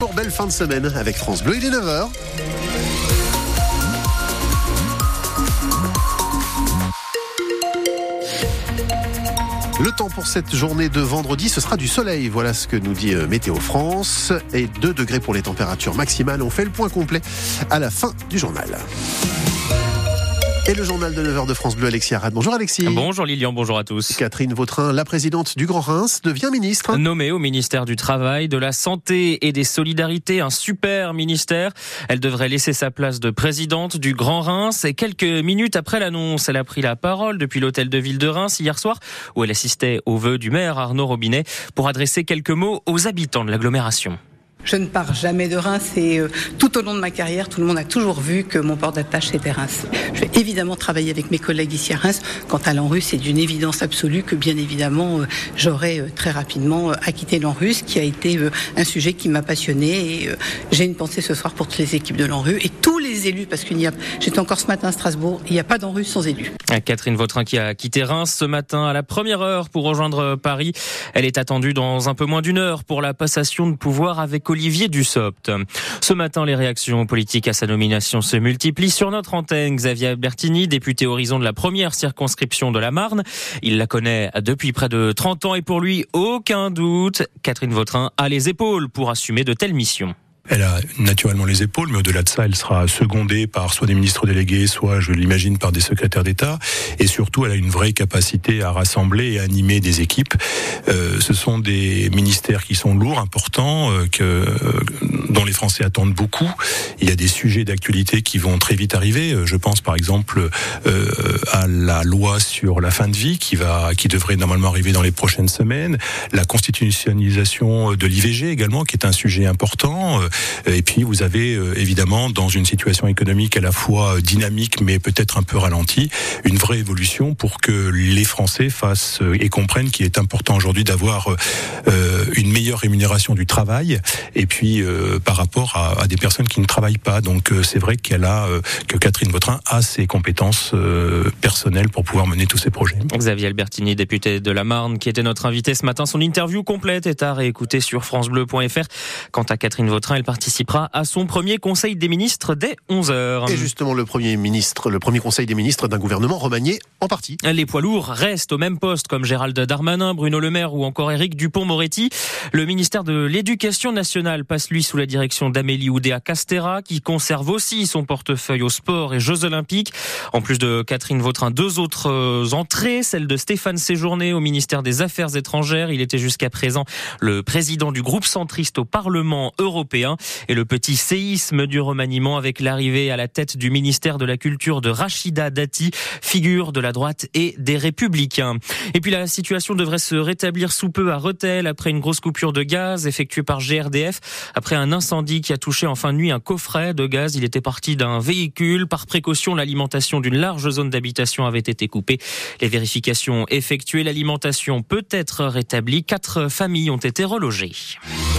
Pour belle fin de semaine avec France Bleu, il est 9h. Le temps pour cette journée de vendredi, ce sera du soleil. Voilà ce que nous dit euh, Météo France. Et 2 degrés pour les températures maximales. On fait le point complet à la fin du journal. Et le journal de 9h de France Bleu, Alexis Arad. Bonjour Alexis. Bonjour Lilian, bonjour à tous. Catherine Vautrin, la présidente du Grand Reims, devient ministre. Nommée au ministère du Travail, de la Santé et des Solidarités, un super ministère. Elle devrait laisser sa place de présidente du Grand Reims. Et quelques minutes après l'annonce, elle a pris la parole depuis l'hôtel de ville de Reims hier soir, où elle assistait au vœu du maire Arnaud Robinet pour adresser quelques mots aux habitants de l'agglomération. Je ne pars jamais de Reims et euh, tout au long de ma carrière, tout le monde a toujours vu que mon port d'attache était Reims. Je vais évidemment travailler avec mes collègues ici à Reims. Quant à l'ANRU, c'est d'une évidence absolue que bien évidemment, euh, j'aurai euh, très rapidement acquitté l'ANRU, qui a été un sujet qui m'a passionné et j'ai une pensée ce soir pour toutes les équipes de l'ANRU et tous les élus parce qu'il y a, j'étais encore ce matin à Strasbourg, il n'y a pas d'ANRU sans élus. Catherine Vautrin qui a quitté Reims ce matin à la première heure pour rejoindre Paris. Elle est attendue dans un peu moins d'une heure pour la passation de pouvoir avec Olivier Dussopt. Ce matin, les réactions politiques à sa nomination se multiplient sur notre antenne. Xavier Albertini, député horizon de la première circonscription de la Marne. Il la connaît depuis près de 30 ans et pour lui, aucun doute, Catherine Vautrin a les épaules pour assumer de telles missions. Elle a naturellement les épaules, mais au-delà de ça, elle sera secondée par soit des ministres délégués, soit, je l'imagine, par des secrétaires d'État. Et surtout, elle a une vraie capacité à rassembler et animer des équipes. Euh, ce sont des ministères qui sont lourds, importants, euh, que, euh, dont les Français attendent beaucoup. Il y a des sujets d'actualité qui vont très vite arriver. Euh, je pense par exemple à la loi sur la fin de vie qui va, qui devrait normalement arriver dans les prochaines semaines. La constitutionnalisation de l'IVG également, qui est un sujet important. Euh, et puis vous avez euh, évidemment dans une situation économique à la fois euh, dynamique mais peut-être un peu ralentie, une vraie évolution pour que les Français fassent et comprennent qu'il est important aujourd'hui d'avoir une meilleure rémunération du travail et puis par rapport à, des personnes qui ne travaillent pas. Donc c'est vrai qu'elle a que Catherine Vautrin a ses compétences personnelles pour pouvoir mener tous ces projets. Xavier Albertini, député de la Marne, qui était notre invité ce matin. Son interview complète est à réécouter sur francebleu.fr. Quant à Catherine Vautrin, elle participera à son premier Conseil des ministres dès 11h. Et justement, le premier ministre, le premier Conseil des ministres d'un gouvernement remanié en partie. Les poids lourds restent au même poste comme Gérald Darmanin, Bruno Le Maire ou encore Éric Dupont-Moretti. Le ministère de l'Éducation nationale passe lui sous la direction d'Amélie Oudéa Castera qui conserve aussi son portefeuille au sport et Jeux Olympiques. En plus de Catherine Vautrin, deux autres entrées, celle de Stéphane Séjourné au ministère des Affaires étrangères. Il était jusqu'à présent le président du groupe centriste au Parlement et le petit séisme du remaniement avec l'arrivée à la tête du ministère de la Culture de Rachida Dati, figure de la droite et des Républicains. Et puis la situation devrait se rétablir sous peu à Rethel après une grosse coupure de gaz effectuée par GRDF après un incendie qui a touché en fin de nuit un coffret de gaz. Il était parti d'un véhicule. Par précaution, l'alimentation d'une large zone d'habitation avait été coupée. Les vérifications effectuées, l'alimentation peut être rétablie. Quatre familles ont été relogées.